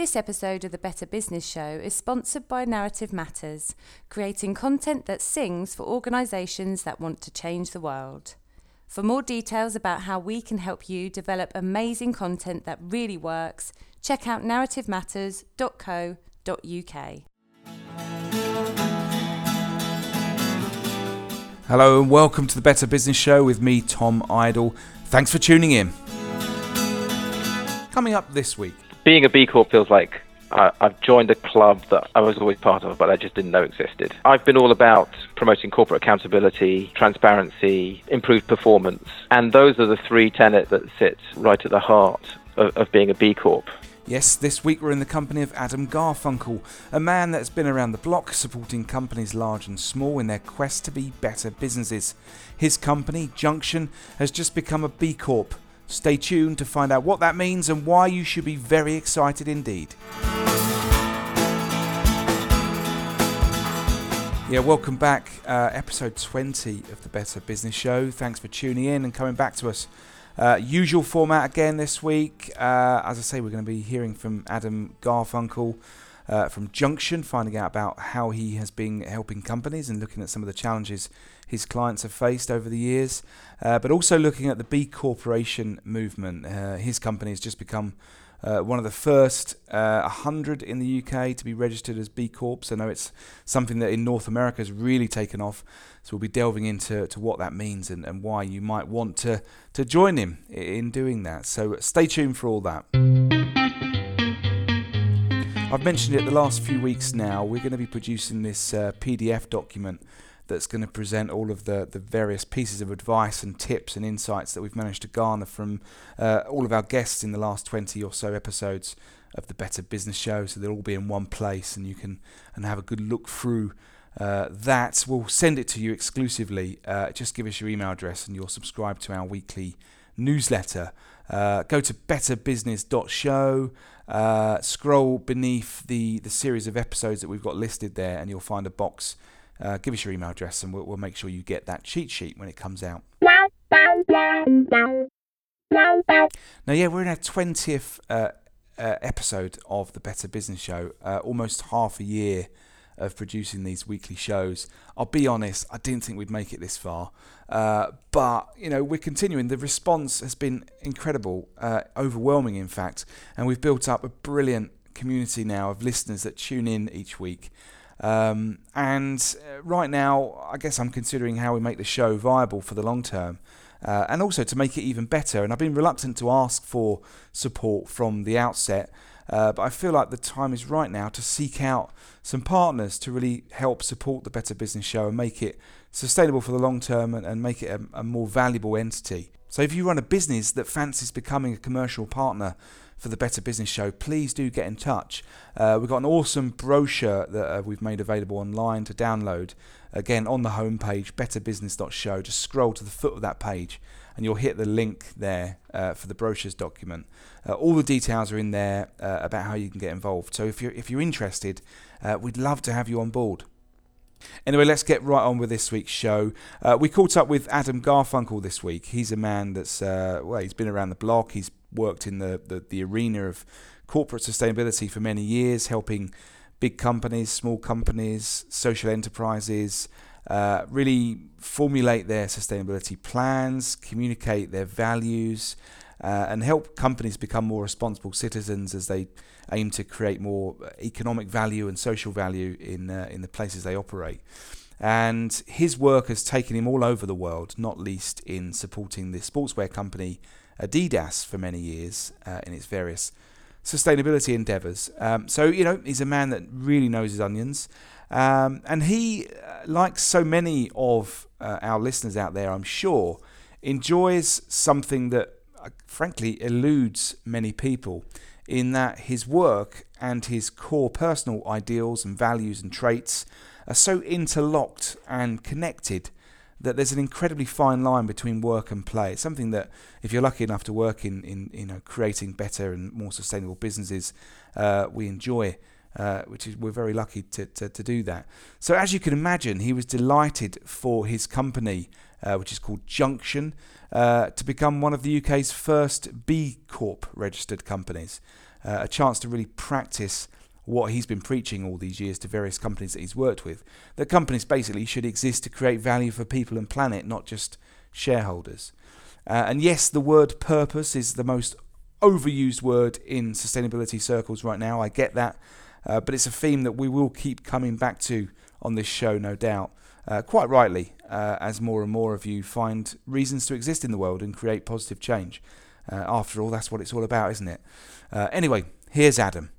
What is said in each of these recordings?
This episode of the Better Business Show is sponsored by Narrative Matters, creating content that sings for organisations that want to change the world. For more details about how we can help you develop amazing content that really works, check out narrativematters.co.uk. Hello and welcome to the Better Business Show with me, Tom Idle. Thanks for tuning in. Coming up this week, being a B Corp feels like I, I've joined a club that I was always part of, but I just didn't know existed. I've been all about promoting corporate accountability, transparency, improved performance, and those are the three tenets that sit right at the heart of, of being a B Corp. Yes, this week we're in the company of Adam Garfunkel, a man that's been around the block supporting companies large and small in their quest to be better businesses. His company, Junxion, has just become a B Corp. Stay tuned to find out what that means and why you should be very excited indeed. Yeah, welcome back. Uh, episode 20 of the Better Business Show. Thanks for tuning in and coming back to us. Uh, usual format again this week. Uh, as I say, we're going to be hearing from Adam Garfunkel uh, from Junxion, finding out about how he has been helping companies and looking at some of the challenges his clients have faced over the years, uh, but also looking at the B Corporation movement. Uh, his company has just become uh, one of the first uh, 100 in the UK to be registered as B Corps. I know it's something that in North America has really taken off. So we'll be delving into to what that means and, and why you might want to, to join him in doing that. So stay tuned for all that. I've mentioned it the last few weeks now. We're going to be producing this uh, PDF document that's going to present all of the, the various pieces of advice and tips and insights that we've managed to garner from uh, all of our guests in the last 20 or so episodes of the Better Business Show. So they'll all be in one place and you can and have a good look through uh, that. We'll send it to you exclusively. Uh, just give us your email address and you'll subscribe to our weekly newsletter. Uh, go to betterbusiness.show, uh, scroll beneath the, the series of episodes that we've got listed there, and you'll find a box uh, give us your email address and we'll, we'll make sure you get that cheat sheet when it comes out. Now, yeah, we're in our 20th uh, uh, episode of the Better Business Show, uh, almost half a year of producing these weekly shows. I'll be honest, I didn't think we'd make it this far, uh, but you know we're continuing. The response has been incredible, uh, overwhelming, in fact, and we've built up a brilliant community now of listeners that tune in each week. Um, and uh, right now, I guess I'm considering how we make the show viable for the long term. Uh, and also to make it even better. And I've been reluctant to ask for support from the outset, uh, but I feel like the time is right now to seek out some partners to really help support the Better Business Show and make it sustainable for the long term and, and make it a, a more valuable entity. So if you run a business that fancies becoming a commercial partner for the Better Business Show, please do get in touch. Uh, we've got an awesome brochure that uh, we've made available online to download. Again, on the homepage, betterbusiness.show. Just scroll to the foot of that page and you'll hit the link there uh, for the brochures document. Uh, all the details are in there uh, about how you can get involved. So if you're, if you're interested, uh, we'd love to have you on board. Anyway, let's get right on with this week's show. Uh, we caught up with Adam Garfunkel this week. He's a man that's, uh, well, he's been around the block. He's worked in the, the, the arena of corporate sustainability for many years, helping big companies, small companies, social enterprises uh, really formulate their sustainability plans, communicate their values, uh, and help companies become more responsible citizens as they aim to create more economic value and social value in uh, in the places they operate. And his work has taken him all over the world, not least in supporting the sportswear company Adidas for many years uh, in its various sustainability endeavors. Um, so, you know, he's a man that really knows his onions. Um, and he, uh, like so many of uh, our listeners out there, I'm sure, enjoys something that uh, frankly eludes many people in that his work and his core personal ideals and values and traits are so interlocked and connected that there's an incredibly fine line between work and play. It's something that, if you're lucky enough to work in, in you know, creating better and more sustainable businesses, uh, we enjoy. Uh, which is we're very lucky to, to, to, do that. So as you can imagine, he was delighted for his company, uh, which is called Junxion, uh, to become one of the UK's first B Corp registered companies. uh, a chance to really practice what he's been preaching all these years to various companies that he's worked with. That companies basically should exist to create value for people and planet, not just shareholders. Uh, and yes, the word purpose is the most overused word in sustainability circles right now. I get that. Uh, but it's a theme that we will keep coming back to on this show, no doubt. Uh, quite rightly, uh, as more and more of you find reasons to exist in the world and create positive change. Uh, after all, that's what it's all about, isn't it? Uh, anyway, here's Adam.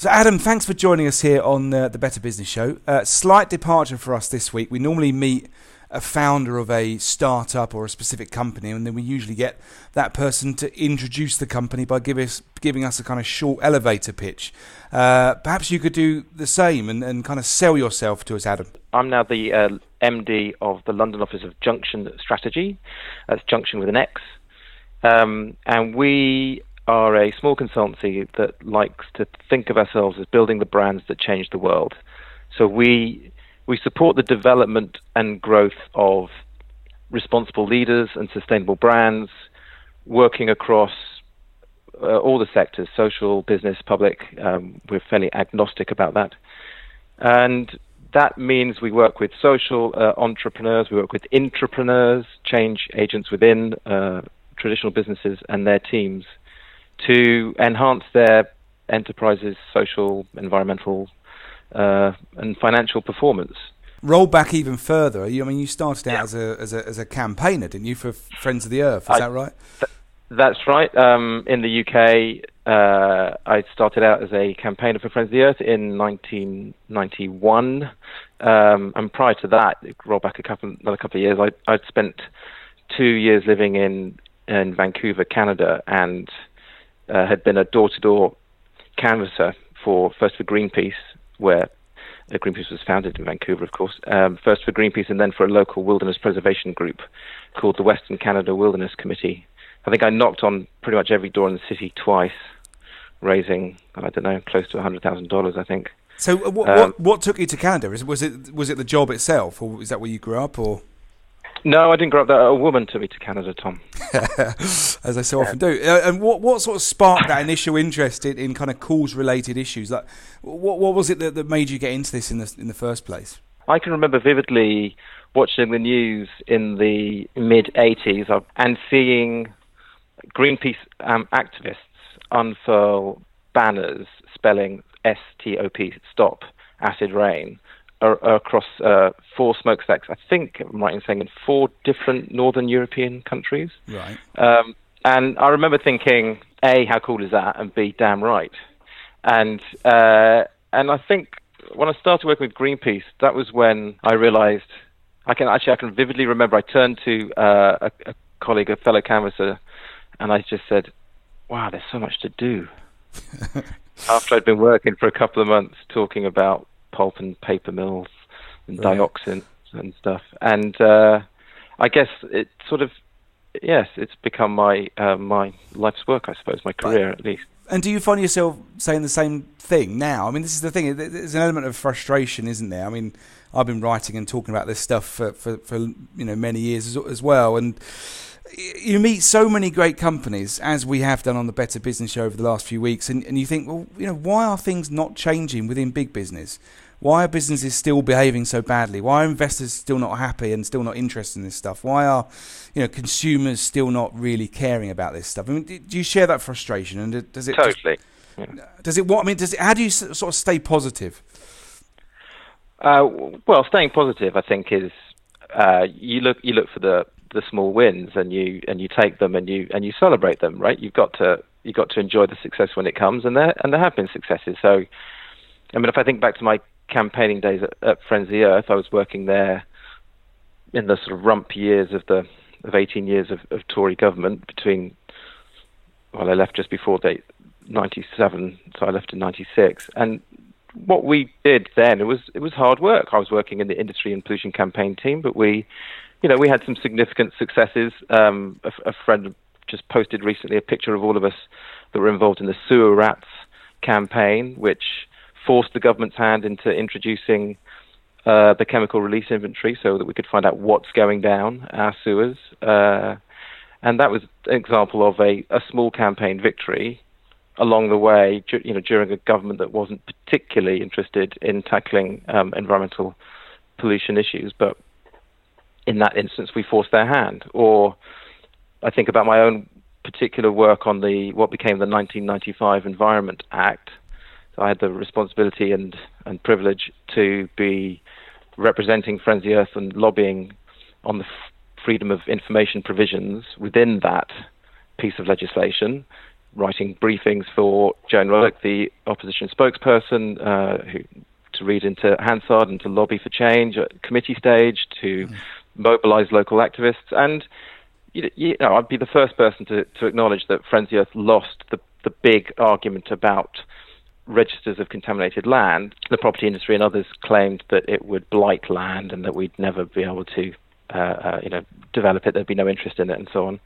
So, Adam, thanks for joining us here on uh, the Better Business Show. slight departure for us this week. We normally meet a founder of a startup or a specific company, and then we usually get that person to introduce the company by give us, giving us a kind of short elevator pitch. Uh, perhaps you could do the same and, and kind of sell yourself to us, Adam. I'm now the uh, MD of the London office of Junxion Strategy. That's Junxion with an X. Um, and we are a small consultancy that likes to think of ourselves as building the brands that change the world. So we we support the development and growth of responsible leaders and sustainable brands, working across uh, all the sectors social, business, public. Um, we're fairly agnostic about that. And that means we work with social uh, entrepreneurs, we work with intrapreneurs, change agents within uh, traditional businesses and their teams to enhance their enterprises' social, environmental, uh, and financial performance. Roll back even further. I mean, you started out yeah. as a as a as a campaigner, didn't you, for Friends of the Earth? Is I, that right? Th- that's right. Um, in the UK, uh, I started out as a campaigner for Friends of the Earth in 1991, um, and prior to that, roll back a couple another couple of years, I, I'd spent two years living in in Vancouver, Canada, and uh, had been a door-to-door canvasser for first for Greenpeace where uh, Greenpeace was founded in Vancouver, of course, um, first for Greenpeace and then for a local wilderness preservation group called the Western Canada Wilderness Committee. I think I knocked on pretty much every door in the city twice, raising I don't know close to hundred thousand dollars. I think. So, uh, what, um, what, what took you to Canada? Was it was it the job itself, or is that where you grew up, or? No, I didn't grow up there. A woman took me to Canada, Tom. As I so often do. Uh, and what, what sort of sparked that initial interest in, in kind of cause-related issues? Like, what, what was it that, that made you get into this in the in the first place? I can remember vividly watching the news in the mid '80s and seeing Greenpeace um, activists unfurl banners spelling "S-T-O-P" stop acid rain across uh, four smokestacks. I think I'm right in saying in four different northern European countries. Right. Um, and I remember thinking, a, how cool is that, and b, damn right. And uh, and I think when I started working with Greenpeace, that was when I realised I can actually I can vividly remember I turned to uh, a, a colleague, a fellow canvasser, and I just said, "Wow, there's so much to do." After I'd been working for a couple of months talking about pulp and paper mills and right. dioxin and stuff. And uh, I guess it sort of yes, it's become my uh, my life's work, I suppose, my career at least. And do you find yourself saying the same thing now? I mean, this is the thing. There's an element of frustration, isn't there? I mean, I've been writing and talking about this stuff for, for, for you know many years as, as well, and you meet so many great companies as we have done on the Better Business Show over the last few weeks, and, and you think, well, you know, why are things not changing within big business? Why are businesses still behaving so badly? Why are investors still not happy and still not interested in this stuff? Why are you know consumers still not really caring about this stuff? I mean, do you share that frustration? And does it totally? Does it what I mean? Does it? How do you sort of stay positive? Uh, well, staying positive, I think, is uh, you look you look for the the small wins and you and you take them and you and you celebrate them, right? You've got to you've got to enjoy the success when it comes, and there and there have been successes. So, I mean, if I think back to my campaigning days at, at Friends of the Earth, I was working there in the sort of rump years of the of 18 years of, of Tory government between. Well, I left just before they 97, so I left in 96, and what we did then it was it was hard work. I was working in the industry and pollution campaign team, but we you know, we had some significant successes. Um, a, a, friend just posted recently a picture of all of us that were involved in the sewer rats campaign, which forced the government's hand into introducing uh, the chemical release inventory so that we could find out what's going down our sewers. Uh, and that was an example of a, a small campaign victory along the way, you know, during a government that wasn't particularly interested in tackling um, environmental pollution issues, but in that instance, we forced their hand. Or I think about my own particular work on the what became the 1995 Environment Act. So I had the responsibility and, and privilege to be representing Friends of the Earth and lobbying on the f- freedom of information provisions within that piece of legislation, writing briefings for Joan Ruddock, the opposition spokesperson, uh, who, to read into Hansard and to lobby for change at committee stage, to mm. Mobilize local activists. And, you, know, I'd be the first person to, to acknowledge that Friends of the Earth lost the, the big argument about registers of contaminated land. The property industry and others claimed that it would blight land and that we'd never be able to, uh, uh, you know, develop it. There'd be no interest in it, and so on.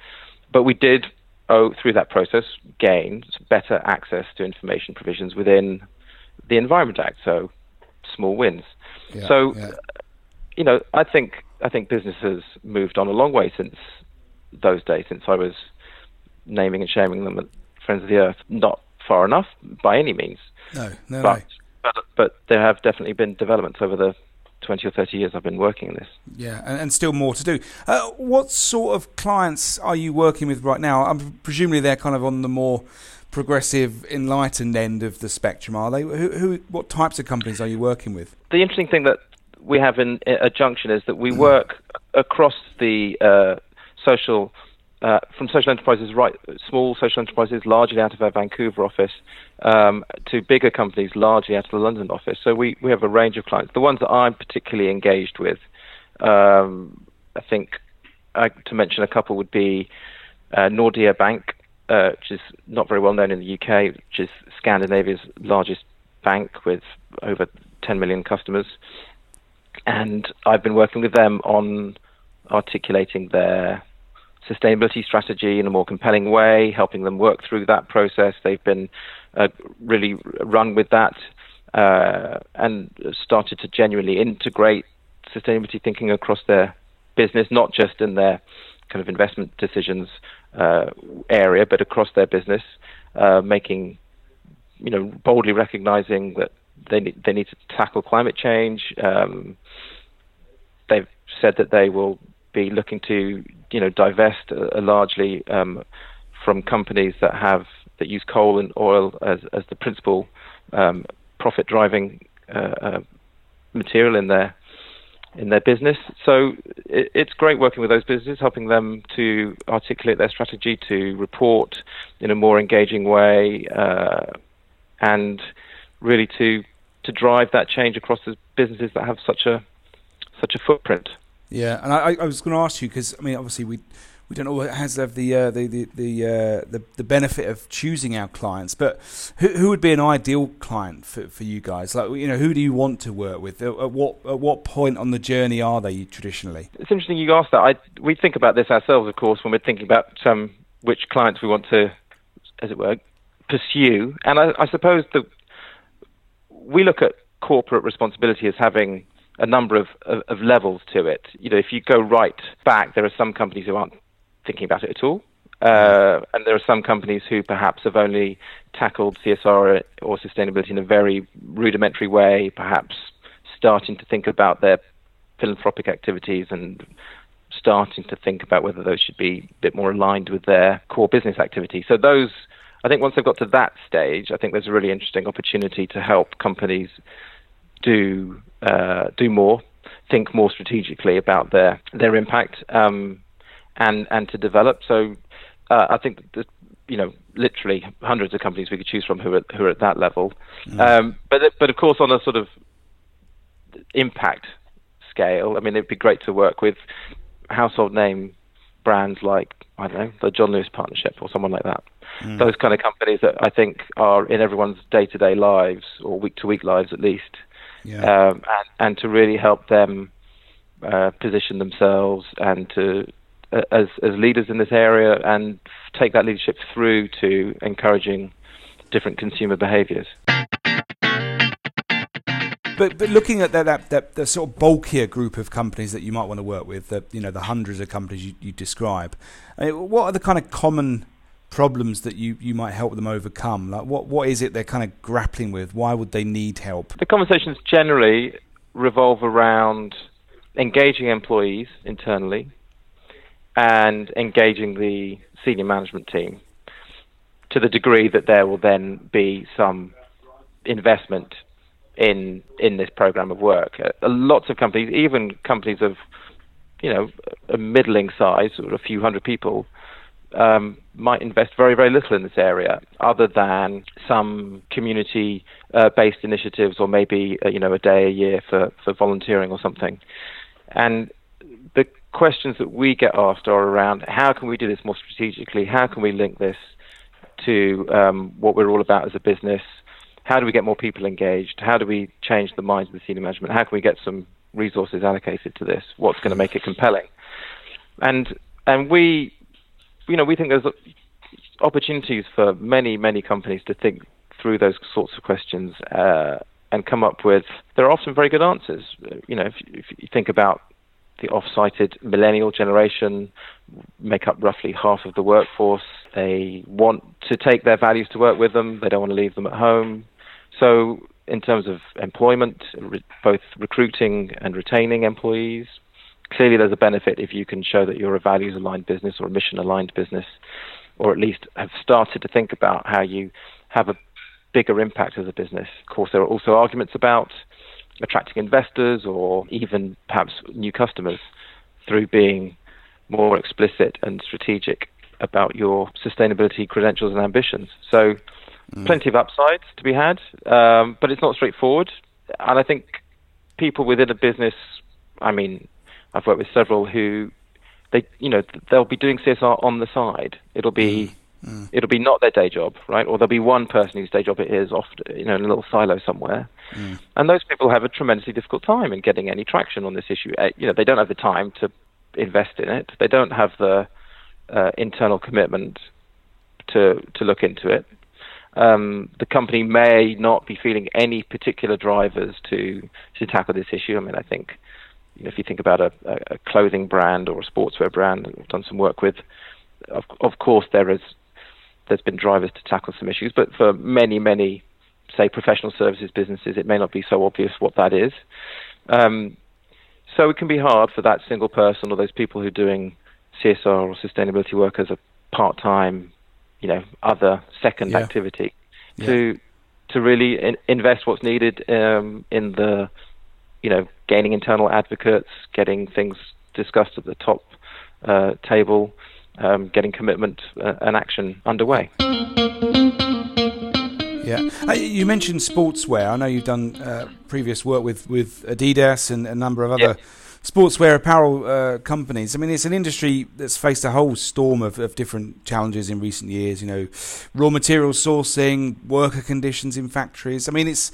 But we did, oh, through that process, gain better access to information provisions within the Environment Act. So small wins. Yeah, so, yeah. you know, I think I think business has moved on a long way since those days. Since I was naming and shaming them at Friends of the Earth, not far enough by any means. No, no, but, no. But, but there have definitely been developments over the 20 or 30 years I've been working in this. Yeah, and, and still more to do. Uh, what sort of clients are you working with right now? I'm presumably they're kind of on the more progressive, enlightened end of the spectrum, are they? Who, who, what types of companies are you working with? The interesting thing that we have in at Junxion is that we work across the uh, social uh, from social enterprises, right, small social enterprises, largely out of our Vancouver office, um, to bigger companies, largely out of the London office. So we, we have a range of clients. The ones that I'm particularly engaged with, um, I think, uh, to mention a couple would be uh, Nordea Bank, uh, which is not very well known in the UK, which is Scandinavia's largest bank with over 10 million customers. And I've been working with them on articulating their sustainability strategy in a more compelling way, helping them work through that process. They've been uh, really run with that uh, and started to genuinely integrate sustainability thinking across their business, not just in their kind of investment decisions uh, area, but across their business, uh, making you know boldly recognizing that they need, they need to tackle climate change. Um, they've said that they will be looking to you know divest uh, largely um, from companies that have that use coal and oil as as the principal um, profit driving uh, uh, material in their in their business. So it, it's great working with those businesses, helping them to articulate their strategy, to report in a more engaging way, uh, and really to to drive that change across the businesses that have such a such a footprint. Yeah, and I, I was going to ask you because I mean, obviously we we don't always have the uh, the the the, uh, the, the benefit of choosing our clients, but who who would be an ideal client for, for you guys? Like you know, who do you want to work with? At what at what point on the journey are they traditionally? It's interesting you asked that. I we think about this ourselves, of course, when we're thinking about um, which clients we want to, as it were, pursue. And I, I suppose the we look at corporate responsibility as having a number of, of, of, levels to it. You know, if you go right back, there are some companies who aren't thinking about it at all. Uh, and there are some companies who perhaps have only tackled CSR or sustainability in a very rudimentary way, perhaps starting to think about their philanthropic activities and starting to think about whether those should be a bit more aligned with their core business activity. So those, I think once they've got to that stage, I think there's a really interesting opportunity to help companies do uh, do more, think more strategically about their their impact, um, and and to develop. So uh, I think that you know literally hundreds of companies we could choose from who are who are at that level. Mm. Um, but but of course on a sort of impact scale, I mean it'd be great to work with household name brands like I don't know the John Lewis Partnership or someone like that. Mm. Those kind of companies that I think are in everyone's day to day lives or week to week lives at least yeah. um, and, and to really help them uh, position themselves and to uh, as as leaders in this area and take that leadership through to encouraging different consumer behaviours. But but looking at that, that that the sort of bulkier group of companies that you might want to work with, the you know the hundreds of companies you, you describe, I mean, what are the kind of common problems that you, you might help them overcome? Like what what is it they're kind of grappling with? Why would they need help? The conversations generally revolve around engaging employees internally and engaging the senior management team to the degree that there will then be some investment in in this program of work. Uh, lots of companies, even companies of you know a middling size, or a few hundred people, um, might invest very very little in this area, other than some community-based uh, initiatives, or maybe uh, you know a day a year for for volunteering or something. And the questions that we get asked are around how can we do this more strategically? How can we link this to um, what we're all about as a business? How do we get more people engaged? How do we change the minds of the senior management? How can we get some resources allocated to this? What's going to make it compelling? And and we, you know, we think there's opportunities for many many companies to think through those sorts of questions uh, and come up with. There are often very good answers. You know, if, if you think about the off-sited millennial generation make up roughly half of the workforce. They want to take their values to work with them. They don't want to leave them at home. So, in terms of employment, re- both recruiting and retaining employees, clearly there's a benefit if you can show that you're a values aligned business or a mission aligned business, or at least have started to think about how you have a bigger impact as a business. Of course, there are also arguments about attracting investors or even perhaps new customers through being more explicit and strategic about your sustainability credentials and ambitions. So Mm. Plenty of upsides to be had, um, but it's not straightforward. And I think people within a business, I mean, I've worked with several who they, you know, they'll be doing CSR on the side. It'll be mm. Mm. it'll be not their day job, right? Or there'll be one person whose day job it is off, you know, in a little silo somewhere. Mm. And those people have a tremendously difficult time in getting any traction on this issue. Uh, you know, they don't have the time to invest in it. They don't have the uh, internal commitment to to look into it um, the company may not be feeling any particular drivers to to tackle this issue. I mean, I think if you think about a, a, clothing brand or a sportswear brand, we've done some work with. Of, of course, there is there's been drivers to tackle some issues, but for many many say professional services businesses, it may not be so obvious what that is. Um, so it can be hard for that single person or those people who are doing CSR or sustainability work as a part-time you know other second yeah. activity yeah. to to really in, invest what's needed um, in the you know gaining internal advocates, getting things discussed at the top uh, table, um, getting commitment uh, and action underway. Yeah, uh, you mentioned sportswear. I know you've done uh, previous work with, with Adidas and a number of other yeah sportswear apparel uh, companies. I mean, it's an industry that's faced a whole storm of, of different challenges in recent years. You know, raw material sourcing, worker conditions in factories. I mean, it's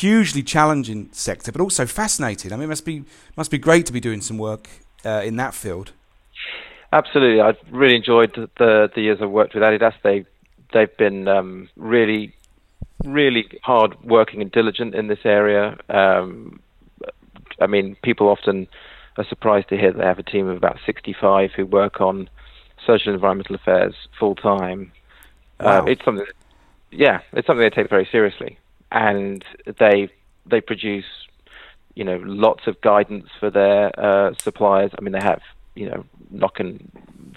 hugely challenging sector, but also fascinating. I mean, it must be must be great to be doing some work uh, in that field. Absolutely, I've really enjoyed the the years I've worked with Adidas. They they've been um, really really hard working and diligent in this area. Um, I mean, people often are surprised to hear they have a team of about 65 who work on social and environmental affairs full time. Uh, wow. Uh, it's something, yeah, it's something they take very seriously, and they they produce, you know, lots of guidance for their uh, suppliers. I mean, they have, you know, knocking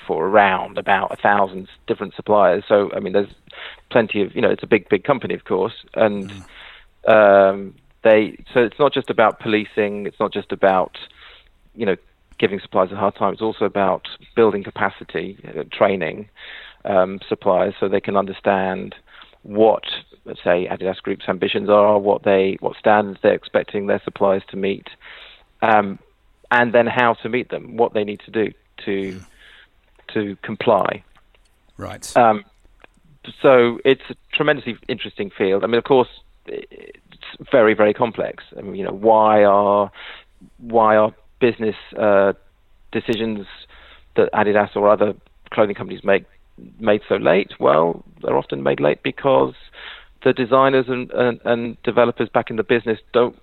for around about a thousand different suppliers. So, I mean, there's plenty of, you know, it's a big, big company, of course, and mm. um, they. So it's not just about policing. It's not just about you know, giving suppliers a hard time. It's also about building capacity, uh, training um, suppliers so they can understand what, let's say, Adidas Group's ambitions are, what they, what standards they're expecting their suppliers to meet, um, and then how to meet them, what they need to do to to comply. Right. Um, so it's a tremendously interesting field. I mean, of course, it's very, very complex. I mean, you know, why are why are business uh, decisions that Adidas or other clothing companies make made so late? Well, they're often made late because the designers and, and, and developers back in the business don't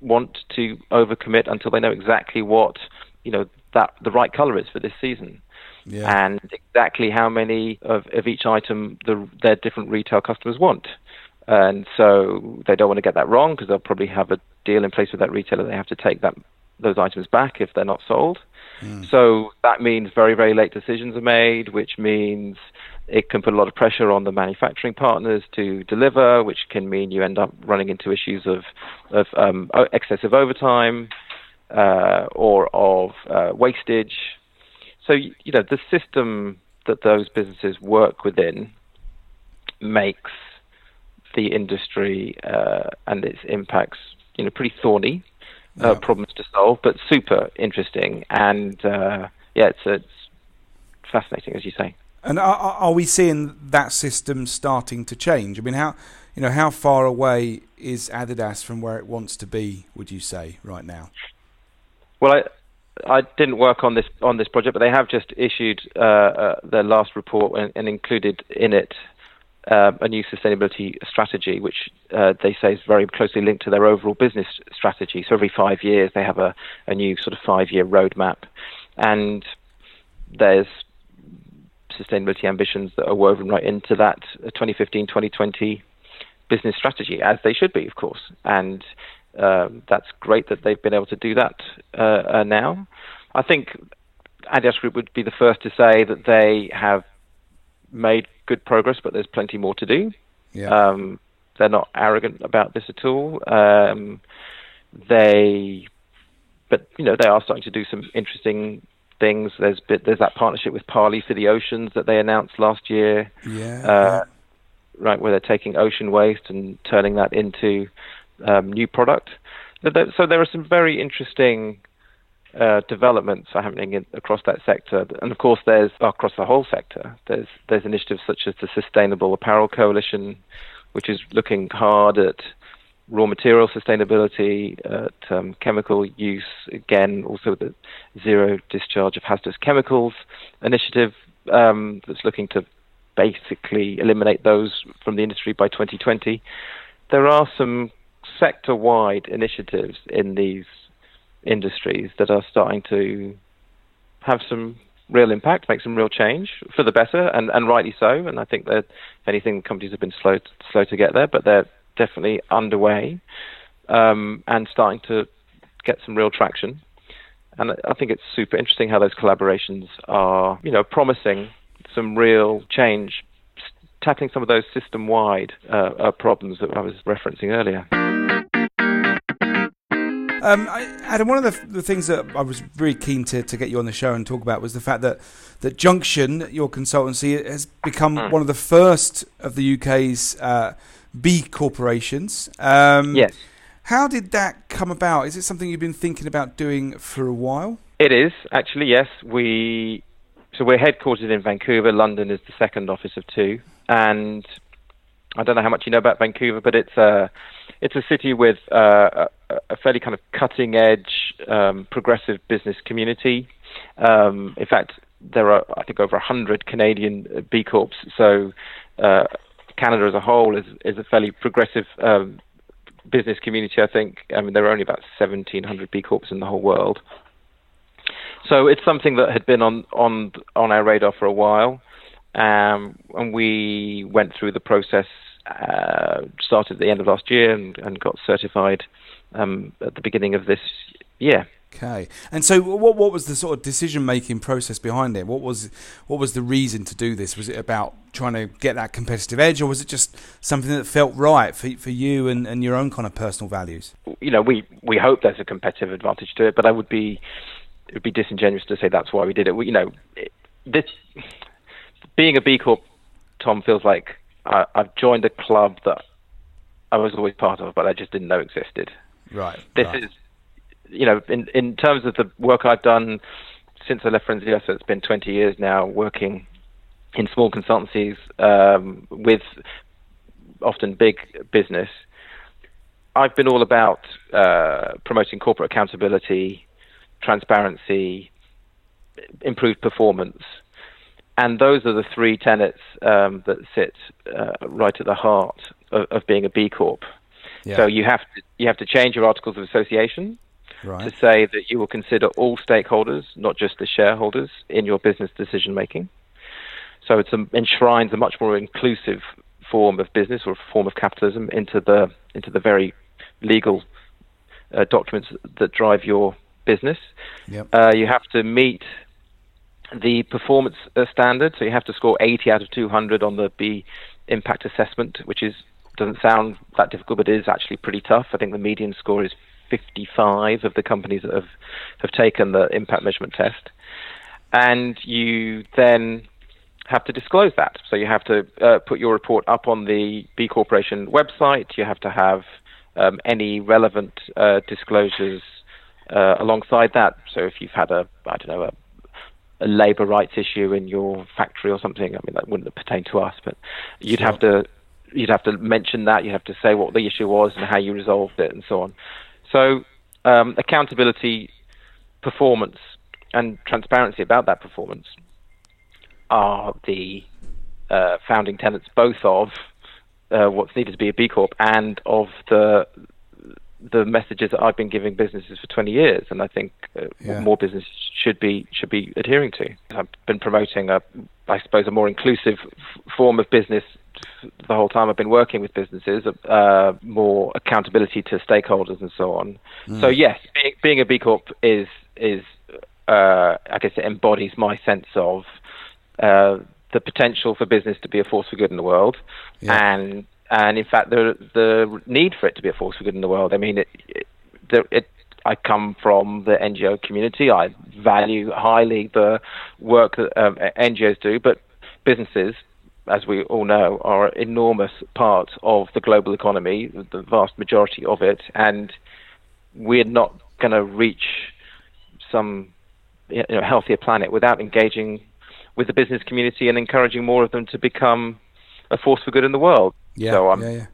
want to overcommit until they know exactly what you know that the right color is for this season. yeah. and exactly how many of, of each item the, their different retail customers want. And so they don't want to get that wrong because they'll probably have a deal in place with that retailer. They have to take that those items back if they're not sold. Mm. So that means very, very late decisions are made, which means it can put a lot of pressure on the manufacturing partners to deliver, which can mean you end up running into issues of, of um, excessive overtime uh, or of uh, wastage. So, you know, the system that those businesses work within makes the industry uh, and its impacts, you know, pretty thorny uh, yeah. problems to solve, but super interesting. And uh, yeah, it's, it's fascinating, as you say. And are, are we seeing that system starting to change? I mean, how you know how far away is Adidas from where it wants to be? Would you say right now? Well, I. I didn't work on this on this project, but they have just issued uh, uh, their last report and, and included in it uh, a new sustainability strategy, which uh, they say is very closely linked to their overall business strategy. So every five years, they have a, a new sort of five-year roadmap, and there's sustainability ambitions that are woven right into that 2015-2020 business strategy, as they should be, of course. And um, that's great that they've been able to do that uh, uh, now. I think Adidas Group would be the first to say that they have made good progress, but there's plenty more to do. Yeah. Um, they're not arrogant about this at all. Um, they, but you know, they are starting to do some interesting things. There's there's that partnership with Parley for the Oceans that they announced last year. Yeah. Uh, right, where they're taking ocean waste and turning that into um, new product. So there are some very interesting uh, developments are happening in, across that sector, and of course, there's across the whole sector. There's there's initiatives such as the Sustainable Apparel Coalition, which is looking hard at raw material sustainability, at um, chemical use, again, also the zero discharge of hazardous chemicals initiative um, that's looking to basically eliminate those from the industry by 2020. There are some sector wide initiatives in these industries that are starting to have some real impact, make some real change for the better, and, and rightly so. And I think that if anything, companies have been slow slow to get there, but they're definitely underway um, and starting to get some real traction. And I think it's super interesting how those collaborations are, you know, promising some real change, tackling some of those system-wide uh, uh, problems that I was referencing earlier. Um, I, Adam, one of the, the, things that I was really keen to, to get you on the show and talk about was the fact that that Junxion, your consultancy, has become mm. one of the first of the UK's uh, B corporations. Um, yes. How did that come about? Is it something you've been thinking about doing for a while? It is actually. Yes, we. So we're headquartered in Vancouver. London is the second office of two, and I don't know how much you know about Vancouver, but it's a it's a city with uh, a, fairly kind of cutting edge, um, progressive business community. Um, in fact, there are I think over hundred Canadian B Corps. So uh, Canada as a whole is is a fairly progressive um, business community. I think. I mean, there are only about 1,700 B Corps in the whole world. So it's something that had been on on on our radar for a while, um, and we went through the process. Uh, started at the end of last year and, and got certified um, at the beginning of this year. Okay, and so what what was the sort of decision making process behind it? What was what was the reason to do this? Was it about trying to get that competitive edge, or was it just something that felt right for for you and, and your own kind of personal values? You know, we we hope there's a competitive advantage to it, but I would be it would be disingenuous to say that's why we did it. We, you know, it, this being a B Corp, Tom feels like I, I've joined a club that I was always part of, but I just didn't know existed. Right. This right. is you know, in in terms of the work I've done since I left Frenzy so it's been 20 years now working in small consultancies um, with often big business. I've been all about uh, promoting corporate accountability, transparency, improved performance, and those are the three tenets um, that sit uh, right at the heart of, of being a B Corp. Yeah. So you have to you have to change your articles of association right. to say that you will consider all stakeholders, not just the shareholders, in your business decision making. So it enshrines a much more inclusive form of business or form of capitalism into the into the very legal uh, documents that drive your business. Yep. Uh, you have to meet the performance uh, standard, so you have to score 80 out of 200 on the B impact assessment, which is doesn't sound that difficult, but is actually pretty tough. I think the median score is 55 of the companies that have have taken the impact measurement test, and you then have to disclose that. So you have to uh, put your report up on the B Corporation website. You have to have um, any relevant uh, disclosures uh, alongside that. So if you've had a, I don't know, a, a labour rights issue in your factory or something, I mean that wouldn't pertain to us, but you'd sure. have to you'd have to mention that. You'd have to say what the issue was and how you resolved it, and so on. So um, accountability, performance, and transparency about that performance are the uh, founding tenets both of uh, what's needed to be a B Corp and of the the messages that I've been giving businesses for 20 years, and I think uh, yeah. more businesses should be should be adhering to. I've been promoting a, I suppose, a more inclusive f- form of business the whole time I've been working with businesses, uh, more accountability to stakeholders and so on. Mm. So yes, being, being, a B Corp is is uh, I guess it embodies my sense of uh, the potential for business to be a force for good in the world, yeah. and and in fact the the need for it to be a force for good in the world. I mean, it, it, it I come from the NGO community. I value highly the work that um, NGOs do, but businesses, as we all know, are an enormous part of the global economy, the vast majority of it, and we're not going to reach some you know, healthier planet without engaging with the business community and encouraging more of them to become a force for good in the world. Yeah, so I'm, yeah, yeah.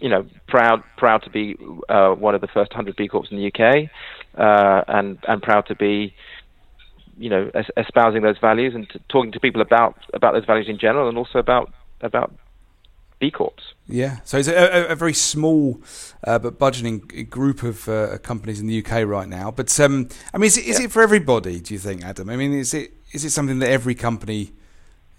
you know, proud proud to be uh, one of the first hundred B Corps in the UK, uh, and and proud to be, you know, es- espousing those values and talking to people about about those values in general, and also about about B Corps. Yeah, so it's a, a very small uh, but budgeting group of uh, companies in the UK right now. But um, I mean, is, it, is yeah. it for everybody? Do you think, Adam? I mean, is it is it something that every company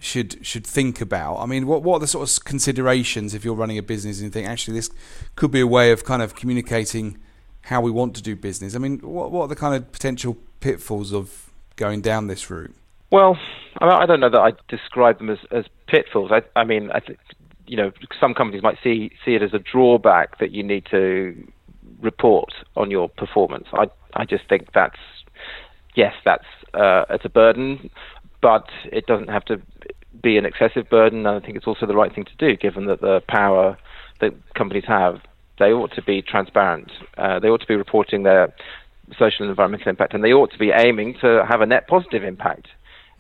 should should think about? I mean, what what are the sort of considerations if you're running a business and you think actually this could be a way of kind of communicating how we want to do business? I mean, what what are the kind of potential pitfalls of going down this route? Well, I don't know that I describe them as, as pitfalls. I, I mean, I think you know some companies might see see it as a drawback that you need to report on your performance. I I just think that's yes, that's uh, it's a burden, but it doesn't have to be an excessive burden. And I think it's also the right thing to do, given that the power that companies have. They ought to be transparent. Uh, they ought to be reporting their social and environmental impact, and they ought to be aiming to have a net positive impact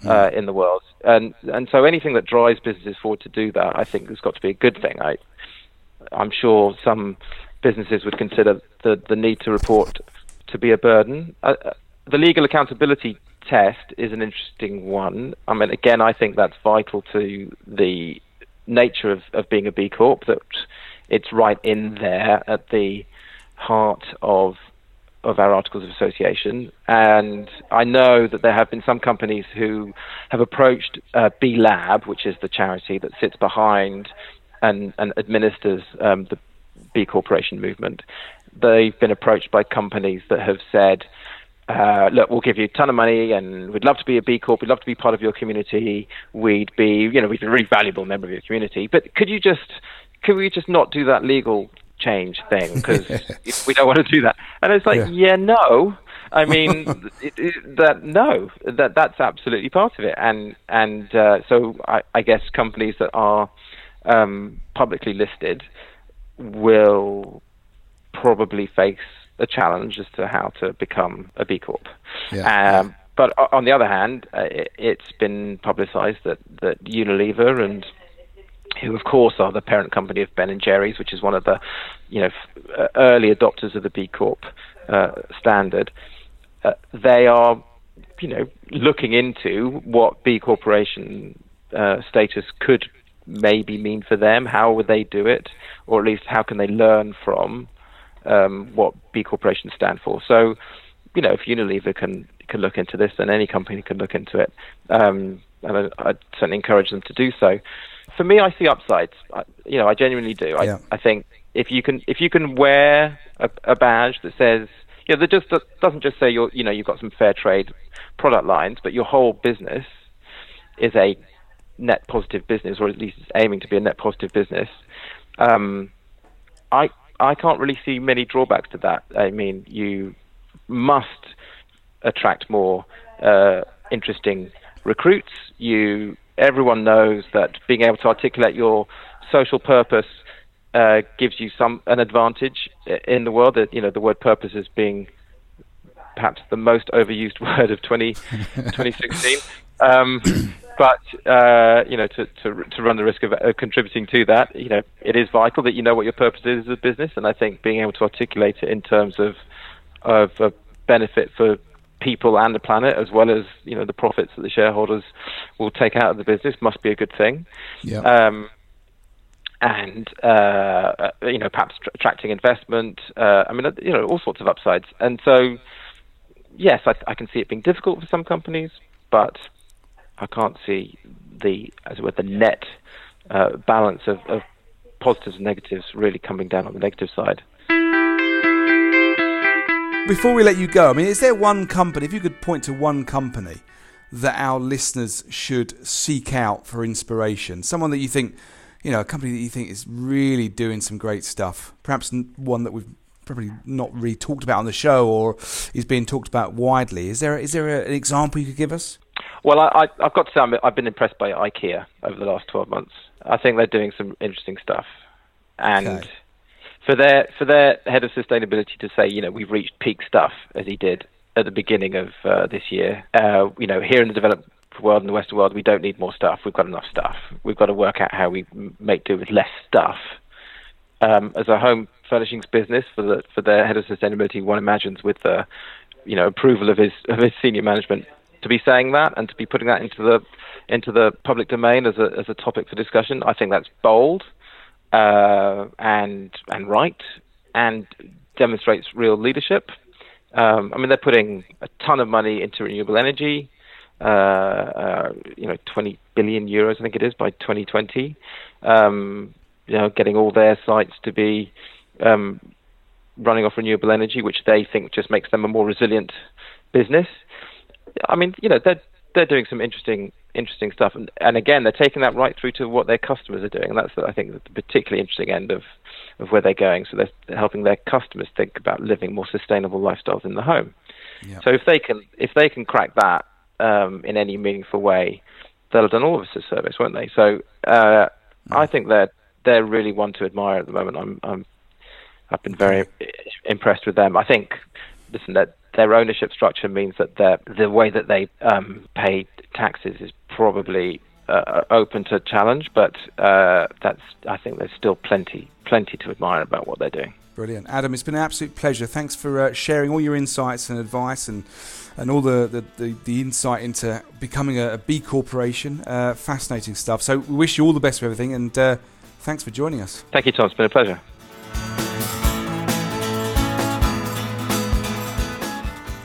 uh, mm. in the world. And and so anything that drives businesses forward to do that, I think, has got to be a good thing. I, I'm sure some businesses would consider the the need to report to be a burden. Uh, the legal accountability test is an interesting one. I mean, again, I think that's vital to the nature of, of being a B Corp, that it's right in there at the heart of of our articles of association. And I know that there have been some companies who have approached uh, B Lab, which is the charity that sits behind and, and administers um, the B Corporation movement. They've been approached by companies that have said, uh, look, we'll give you a ton of money and we'd love to be a B Corp, we'd love to be part of your community, we'd be, you know, we'd be a really valuable member of your community, but could you just, could we just not do that legal change thing? Because we don't want to do that? And it's like, yeah, yeah no. I mean, it, it, that no, that that's absolutely part of it, and and uh, so I, I guess companies that are um, publicly listed will probably face a challenge as to how to become a B Corp. Yeah, um. But on the other hand, uh, it, has been publicised that, that Unilever and who of course are the parent company of Ben and Jerry's, which is one of the you know f- uh, early adopters of the B Corp uh, standard. Uh, they are you know looking into what B Corporation uh, status could maybe mean for them. How would they do it, or at least how can they learn from um, what B corporations stand for. So, you know, if Unilever can can look into this, then any company can look into it, um, and I, I'd certainly encourage them to do so. For me, I see upsides. I, you know, I genuinely do. I, Yeah. I think if you can if you can wear a, a badge that says you know that just that doesn't just say you're you know you've got some fair trade product lines, but your whole business is a net positive business, or at least it's aiming to be a net positive business. Um, I I can't really see many drawbacks to that. I mean, you must attract more uh, interesting recruits. You everyone knows that being able to articulate your social purpose uh, gives you some an advantage in the world. That you know the word purpose is being perhaps the most overused word of 20, 2016. Um, but uh, you know, to, to to run the risk of uh, contributing to that, you know, it is vital that you know what your purpose is as a business, and I think being able to articulate it in terms of of a benefit for people and the planet, as well as you know the profits that the shareholders will take out of the business, must be a good thing. Yeah. Um, and uh, you know, perhaps tr- attracting investment. Uh, I mean, you know, all sorts of upsides. And so, yes, I, I can see it being difficult for some companies, but I can't see the, as it were, the net uh, balance of, of positives and negatives really coming down on the negative side. Before we let you go, I mean, is there one company, if you could point to one company that our listeners should seek out for inspiration? Someone that you think, you know, a company that you think is really doing some great stuff. Perhaps one that we've probably not really talked about on the show or is being talked about widely. Is there is there an example you could give us? Well, I, I, I've got to say, I'm, I've been impressed by IKEA over the last 12 months. I think they're doing some interesting stuff, and Okay. for their for their head of sustainability to say, you know, we've reached peak stuff as he did at the beginning of uh, this year. Uh, you know, here in the developed world and the Western world, we don't need more stuff. We've got enough stuff. We've got to work out how we make do with less stuff. Um, as a home furnishings business, for the for their head of sustainability, one imagines with the you know approval of his of his senior management to be saying that and to be putting that into the into the public domain as a as a topic for discussion. I think that's bold uh, and and right and demonstrates real leadership. Um, I mean, they're putting a ton of money into renewable energy. Uh, uh, you know, 20 billion euros, I think it is, by 2020. Um, you know, getting all their sites to be um, running off renewable energy, which they think just makes them a more resilient business. I mean, you know, they're they're doing some interesting interesting stuff, and and again, they're taking that right through to what their customers are doing, and that's I think the particularly interesting end of of where they're going. So they're, helping their customers think about living more sustainable lifestyles in the home. Yeah. So if they can if they can crack that um, in any meaningful way, they'll have done all of us a service, won't they? So uh, I think they're they're really one to admire at the moment. I'm, I'm I've been very impressed with them. I think listen that their ownership structure means that the way that they um, pay taxes is probably uh, open to challenge, but uh, that's I think there's still plenty plenty to admire about what they're doing. Brilliant, Adam. It's been an absolute pleasure. Thanks for uh, sharing all your insights and advice and and all the the, the, the insight into becoming a, a B corporation. Uh, fascinating stuff. So we wish you all the best for everything, and uh, thanks for joining us. Thank you, Tom. It's been a pleasure.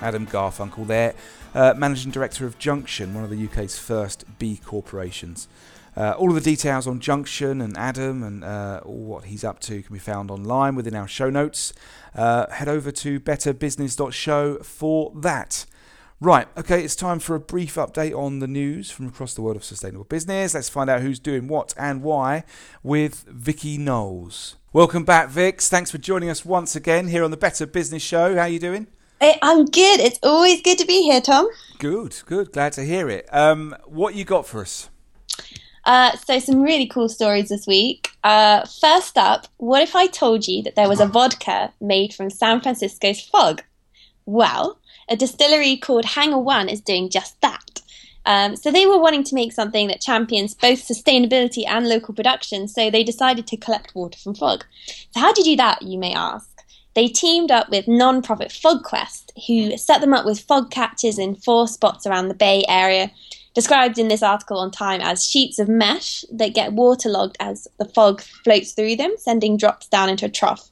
Adam Garfunkel there, uh, Managing Director of Junxion, one of the UK's first B corporations. Uh, all of the details on Junxion and Adam and uh, all what he's up to can be found online within our show notes. Uh, head over to betterbusiness.show for that. Right, okay, it's time for a brief update on the news from across the world of sustainable business. Let's find out who's doing what and why with Vikki Knowles. Welcome back, Vix. Thanks for joining us once again here on the Better Business Show. How are you doing? I'm good. It's always good to be here, Tom. Good, good. Glad to hear it. Um, what you got for us? Uh, so, some really cool stories this week. Uh, first up, what if I told you that there was a vodka made from San Francisco's fog? Well, a distillery called Hangar One is doing just that. Um, so, they were wanting to make something that champions both sustainability and local production, so they decided to collect water from fog. So, how do you do that, you may ask? They teamed up with non-profit FogQuest, who set them up with fog catchers in four spots around the Bay Area, described in this article on Time as sheets of mesh that get waterlogged as the fog floats through them, sending drops down into a trough.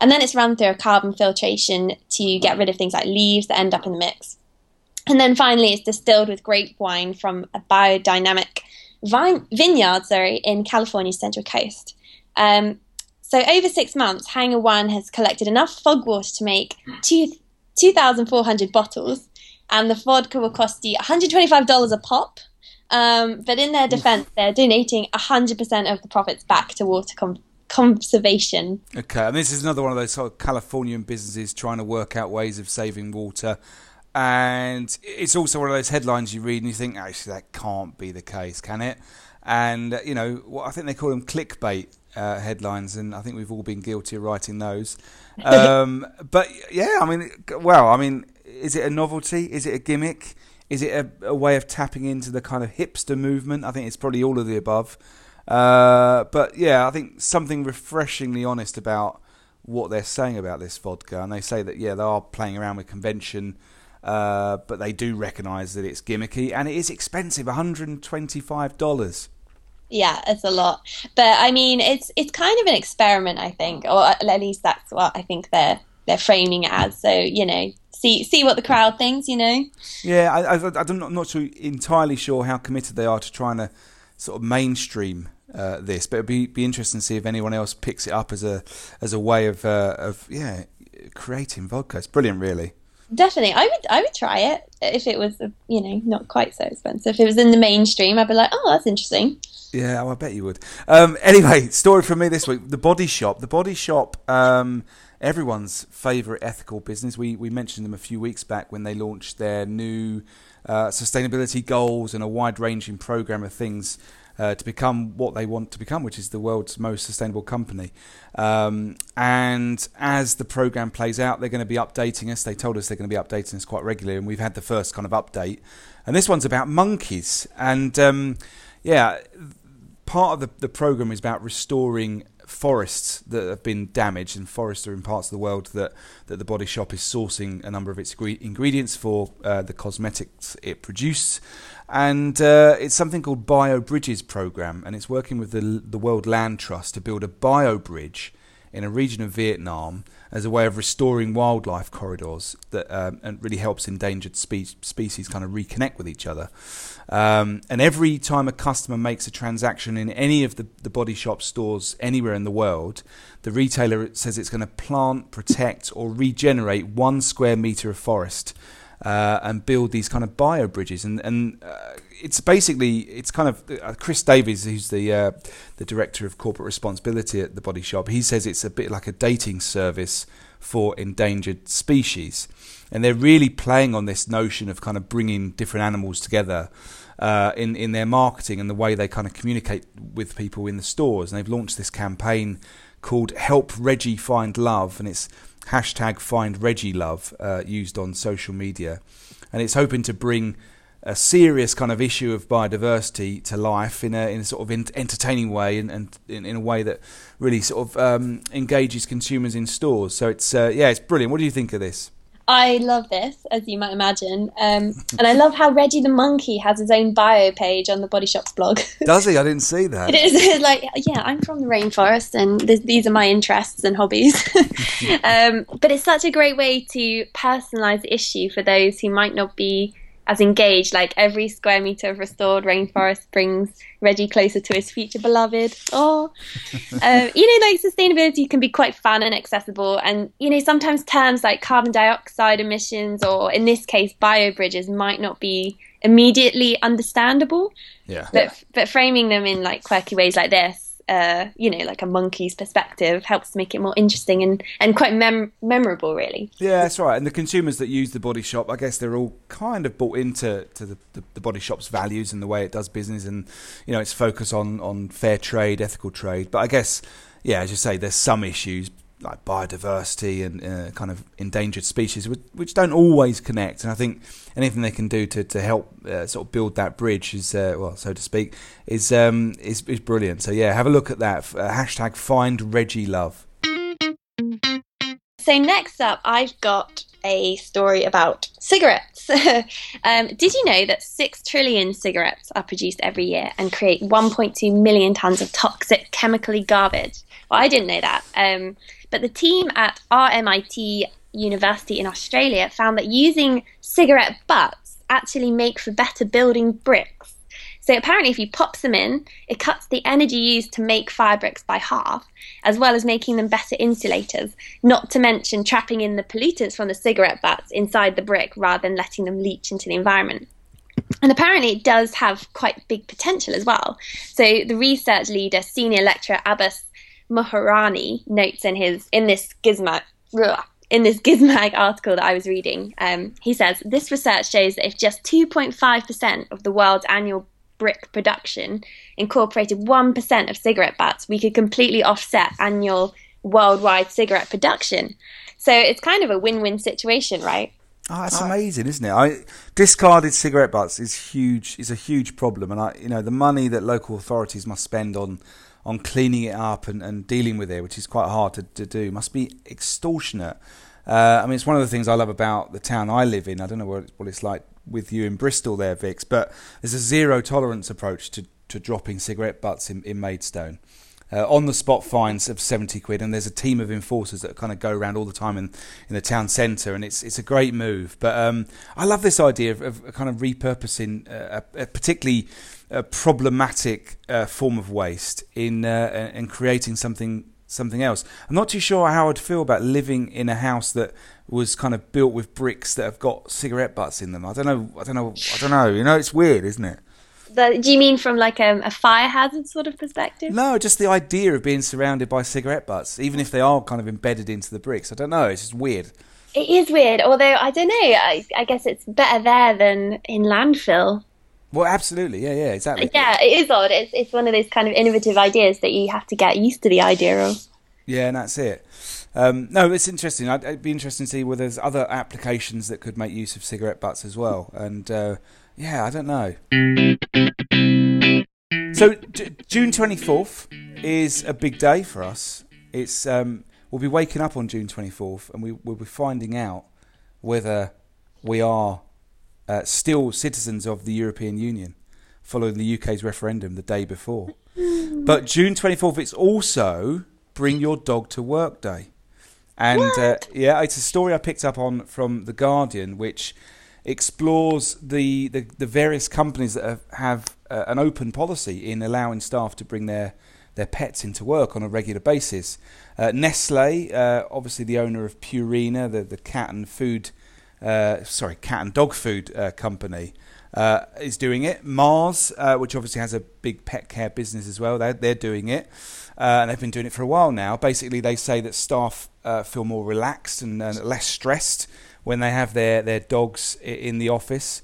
and then it's run through a carbon filtration to get rid of things like leaves that end up in the mix. And then finally, it's distilled with grape wine from a biodynamic vine, vineyard sorry, in California's Central Coast. Um, so over six months, Hangar One has collected enough fog water to make two, 2,400 bottles, and the vodka will cost you $125 a pop. Um, but in their defense, they're donating 100% of the profits back to water com- conservation. Okay, and this is another one of those sort of Californian businesses trying to work out ways of saving water and it's also one of those headlines you read and you think actually that can't be the case can it and uh, you know what i think they call them clickbait uh, headlines and i think we've all been guilty of writing those. Um, but yeah i mean well i mean is it a novelty? Is it a gimmick? Is it a, a, way of tapping into the kind of hipster movement? I think it's probably all of the above. Uh, but yeah i think something refreshingly honest about what they're saying about this vodka and they say that yeah they are playing around with convention uh, but they do recognise that it's gimmicky and it is expensive $125. Yeah, it's a lot. But I mean, it's it's kind of an experiment, I think, or at least that's what I think they're they're framing it as. So you know, see see what the crowd thinks. You know. Yeah, I, I, I'm not not too entirely sure how committed they are to trying to sort of mainstream uh, this, but it'd be be interesting to see if anyone else picks it up as a as a way of uh, of yeah creating vodka. It's brilliant, really. Definitely, I would. I would try it if it was, you know, not quite so expensive. If it was in the mainstream, I'd be like, oh, that's interesting. Yeah, oh, I bet you would. Um, anyway, story from me this week: the Body Shop. The Body Shop. Um, everyone's favourite ethical business. We we mentioned them a few weeks back when they launched their new uh, sustainability goals and a wide ranging program of things uh, to become what they want to become, which is the world's most sustainable company. Um, and as the program plays out, they're going to be updating us. They told us they're going to be updating us quite regularly, and we've had the first kind of update. And this one's about monkeys. And um, yeah, part of the, the program is about restoring forests that have been damaged, and forests are in parts of the world that, that the Body Shop is sourcing a number of its ingredients for uh, the cosmetics it produces. And uh, it's something called Bio Bridges Program, and it's working with the, the World Land Trust to build a bio bridge in a region of Vietnam as a way of restoring wildlife corridors that um, and really helps endangered spe- species kind of reconnect with each other. Um, and every time a customer makes a transaction in any of the, the body shop stores anywhere in the world, the retailer says it's going to plant, protect, or regenerate one square meter of forest. Uh, and build these kind of bio bridges, and and uh, it's basically it's kind of uh, Chris Davies, who's the uh, the director of corporate responsibility at the Body Shop. He says it's a bit like a dating service for endangered species, and they're really playing on this notion of kind of bringing different animals together uh, in in their marketing and the way they kind of communicate with people in the stores. And they've launched this campaign called "Help Reggie Find Love," and it's hashtag Find Reggie Love uh, used on social media, and it's hoping to bring a serious kind of issue of biodiversity to life in a, in a sort of entertaining way and, and in, in, a way that really sort of um, engages consumers in stores. So it's uh, yeah, it's brilliant. What do you think of this? I love this, as you might imagine, um, and I love how Reggie the monkey has his own bio page on the Body Shop's blog. Does he? I didn't see that. it is like, yeah, I'm from the rainforest, and this, these are my interests and hobbies. um, but it's such a great way to personalise the issue for those who might not be as engaged. Like every square meter of restored rainforest brings Reggie closer to his future beloved. Oh, um, you know, like sustainability can be quite fun and accessible, and you know, sometimes terms like carbon dioxide emissions, or in this case, bio bridges, might not be immediately understandable. Yeah. But but framing them in like quirky ways like this you know, like a monkey's perspective helps make it more interesting and, and quite mem- memorable, really. Yeah, that's right. And the consumers that use the body shop, I guess they're all kind of bought into to the, the, the body shop's values and the way it does business and, you know, its focus on, on fair trade, ethical trade. But I guess, yeah, as you say, there's some issues like biodiversity and uh, kind of endangered species, which, which, don't always connect. And I think anything they can do to to help uh, sort of build that bridge is, uh, well, so to speak, is um, is, is brilliant. So yeah, have a look at that. Uh, hashtag Find Reggie Love. So next up, I've got a story about cigarettes. um, did you know that six trillion cigarettes are produced every year and create 1.2 million tons of toxic chemically garbage? Well, I didn't know that. Um, But the team at RMIT University in Australia found that using cigarette butts actually make for better building bricks. So apparently, if you pop them in, it cuts the energy used to make fire bricks by half, as well as making them better insulators. Not to mention trapping in the pollutants from the cigarette butts inside the brick rather than letting them leach into the environment. And apparently, it does have quite big potential as well. So the research leader, senior lecturer Abbas Mohajerani, notes in his in this Gizmo in this Gizmag article that I was reading, um, he says this research shows that if just 2.5% of the world's annual brick production incorporated 1% of cigarette butts, we could completely offset annual worldwide cigarette production. So it's kind of a win win situation, right? Oh, that's amazing, isn't it? I, discarded cigarette butts is huge. Is a huge problem, and I, you know, the money that local authorities must spend on on cleaning it up and, and dealing with it, which is quite hard to, to do, must be extortionate. Uh, I mean, it's one of the things I love about the town I live in. I don't know what, what it's like with you in Bristol there, Vix, but there's a zero tolerance approach to, to dropping cigarette butts in, in Maidstone. Uh, on the spot fines of 70 quid, and there's a team of enforcers that kind of go around all the time in, in the town centre, and it's it's a great move. But um, I love this idea of, of kind of repurposing, uh, a, a particularly a problematic uh, form of waste in uh, and creating something something else. I'm not too sure how I'd feel about living in a house that was kind of built with bricks that have got cigarette butts in them. I don't know. I don't know. I don't know. You know, it's weird, isn't it? The, do you mean from like a, a, fire hazard sort of perspective? No, just the idea of being surrounded by cigarette butts, even if they are kind of embedded into the bricks. I don't know. It's just weird. It is weird, although I don't know. I, I guess it's better there than in landfill. Well, absolutely, yeah, yeah, exactly. Yeah, it is odd. It's it's one of those kind of innovative ideas that you have to get used to the idea of. Yeah, and that's it. Um, no, it's interesting. I'd, it'd be interesting to see whether there's other applications that could make use of cigarette butts as well. And uh, yeah, I don't know. So June twenty fourth is a big day for us. It's um, we'll be waking up on June twenty fourth, and we will be finding out whether we are uh, still citizens of the European Union following the UK's referendum the day before. but June 24th, it's also Bring Your Dog to Work Day. And uh, yeah, it's a story I picked up on from The Guardian, which explores the, the, the various companies that have, have uh, an open policy in allowing staff to bring their, their pets into work on a regular basis. Uh, Nestle, uh, obviously the owner of Purina, the, the cat and food uh, sorry, cat and dog food uh, company. Uh, is doing it. Mars, uh, which obviously has a big pet care business as well, they're, they're doing it. Uh, and they've been doing it for a while now. Basically, they say that staff feel more relaxed and less stressed when they have their, their dogs in the office.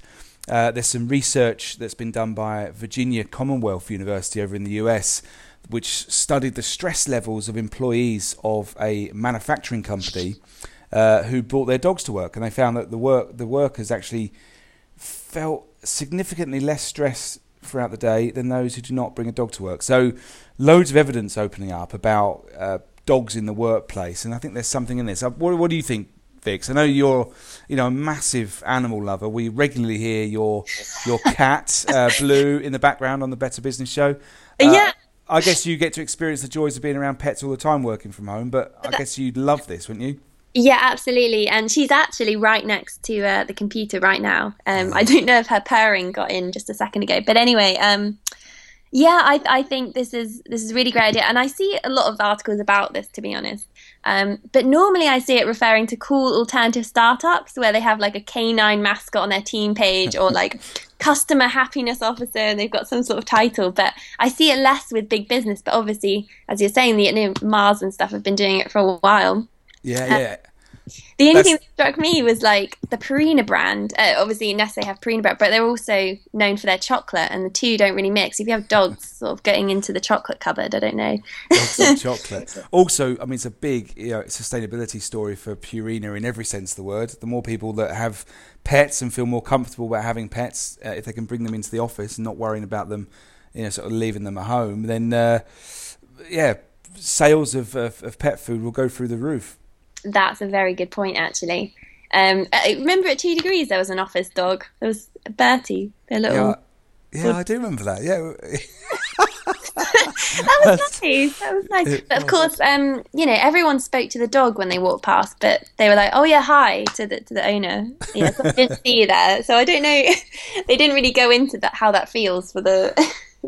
Uh, there's some research that's been done by Virginia Commonwealth University over in the US, which studied the stress levels of employees of a manufacturing company uh, who brought their dogs to work, and they found that the work the workers actually felt significantly less stress throughout the day than those who do not bring a dog to work. So, loads of evidence opening up about uh, dogs in the workplace, and I think there's something in this. Uh, what, what do you think, Vix? I know you're, you know, a massive animal lover. We regularly hear your your cat uh, Blue in the background on the Better Business Show. Uh, yeah. I guess you get to experience the joys of being around pets all the time working from home, but I guess you'd love this, wouldn't you? Yeah, absolutely. And she's actually right next to uh, the computer right now. Um, I don't know if her purring got in just a second ago, but anyway, um, yeah, I, I think this is this is a really great idea, and I see a lot of articles about this, to be honest. Um, but normally, I see it referring to cool alternative startups where they have like a canine mascot on their team page, or like customer happiness officer, and they've got some sort of title. But I see it less with big business. But obviously, as you're saying, the you know, Mars and stuff have been doing it for a while. Yeah, yeah. The only That's... thing that struck me was like the Purina brand. Uh, obviously, Nestle have Purina brand, but they're also known for their chocolate, and the two don't really mix. If you have dogs sort of getting into the chocolate cupboard, I don't know. Dogs chocolate. Also, I mean, it's a big you know, sustainability story for Purina in every sense of the word. The more people that have pets and feel more comfortable about having pets, uh, if they can bring them into the office and not worrying about them, you know, sort of leaving them at home, then uh, yeah, sales of, of, of pet food will go through the roof that's a very good point, actually. Um, I remember at two degrees there was an office dog. There was Bertie, their little. Yeah, yeah I do remember that. Yeah. that was nice. That was nice. But of course, um, you know, everyone spoke to the dog when they walked past, but they were like, "Oh yeah, hi" to the to the owner. Yeah, so I didn't see you there, so I don't know. they didn't really go into that how that feels for the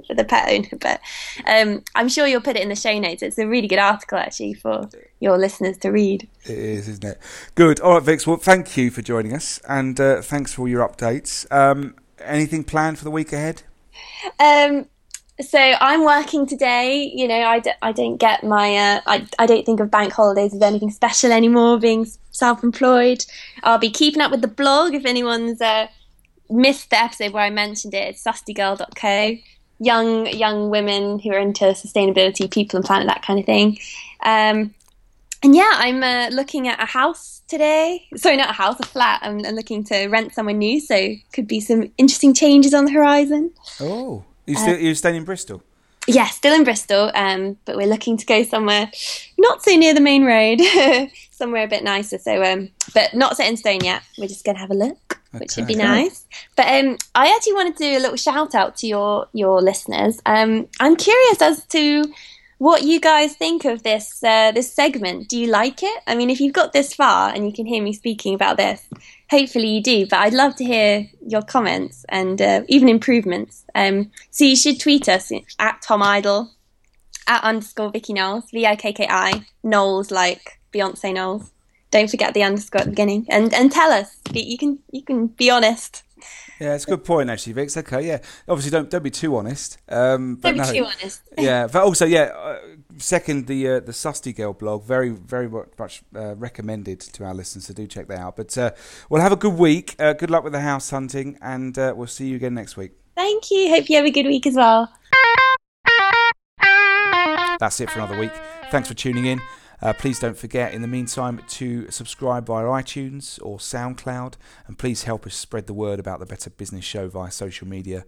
for the pet owner, but um, I'm sure you'll put it in the show notes. It's a really good article actually for your listeners to read. It is, isn't it? Good. All right, Vix. Well, thank you for joining us, and uh, thanks for all your updates. Um, anything planned for the week ahead? Um, so I'm working today. You know, I d- I don't get my, uh, I, I don't think of bank holidays as anything special anymore, being self employed. I'll be keeping up with the blog if anyone's uh, missed the episode where I mentioned it. It's sustygirl.co. Young, young women who are into sustainability, people and planet, that kind of thing. Um, and yeah, I'm uh, looking at a house today. Sorry, not a house, a flat. I'm, I'm, looking to rent somewhere new, so could be some interesting changes on the horizon. Oh, you still uh, you're staying in Bristol? Yeah, still in Bristol, um, but we're looking to go somewhere not so near the main road, somewhere a bit nicer. So, um, but not set in stone yet. We're just gonna have a look, okay. which would be nice. But um, I actually want to do a little shout out to your your listeners. Um, I'm curious as to what you guys think of this uh, this segment. Do you like it? I mean, if you've got this far and you can hear me speaking about this, hopefully you do. But I'd love to hear your comments and uh, even improvements. Um, so you should tweet us at Tom Idle, at underscore Vikki Knowles, V I K K I Knowles like Beyonce Knowles. Don't forget the underscore at the beginning, and and tell us. You can you can be honest. Yeah, it's a good point actually, Vix. Okay, yeah. Obviously, don't don't be too honest. Um, but don't be no. too honest. yeah, but also, yeah. Uh, second, the uh, the Susty Girl blog, very very much uh, recommended to our listeners. So do check that out. But uh, we'll have a good week. Uh, good luck with the house hunting, and uh, we'll see you again next week. Thank you. Hope you have a good week as well. That's it for another week. Thanks for tuning in. Uh, please don't forget, in the meantime, to subscribe via iTunes or SoundCloud, and please help us spread the word about the Better Business Show via social media.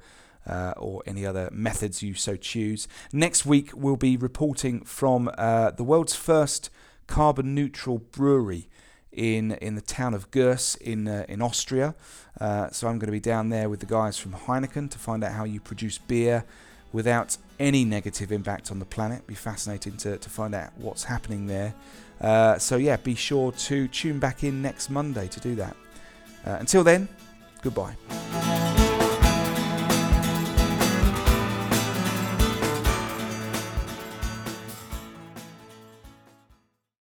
Uh, or any other methods you so choose. Next week, we'll be reporting from uh, the world's first carbon neutral brewery in in the town of Göss in uh, in Austria. Uh, so I'm going to be down there with the guys from Heineken to find out how you produce beer without any negative impact on the planet. Be fascinating to, to find out what's happening there. Uh, so, yeah, be sure to tune back in next Monday to do that. Uh, until then, goodbye.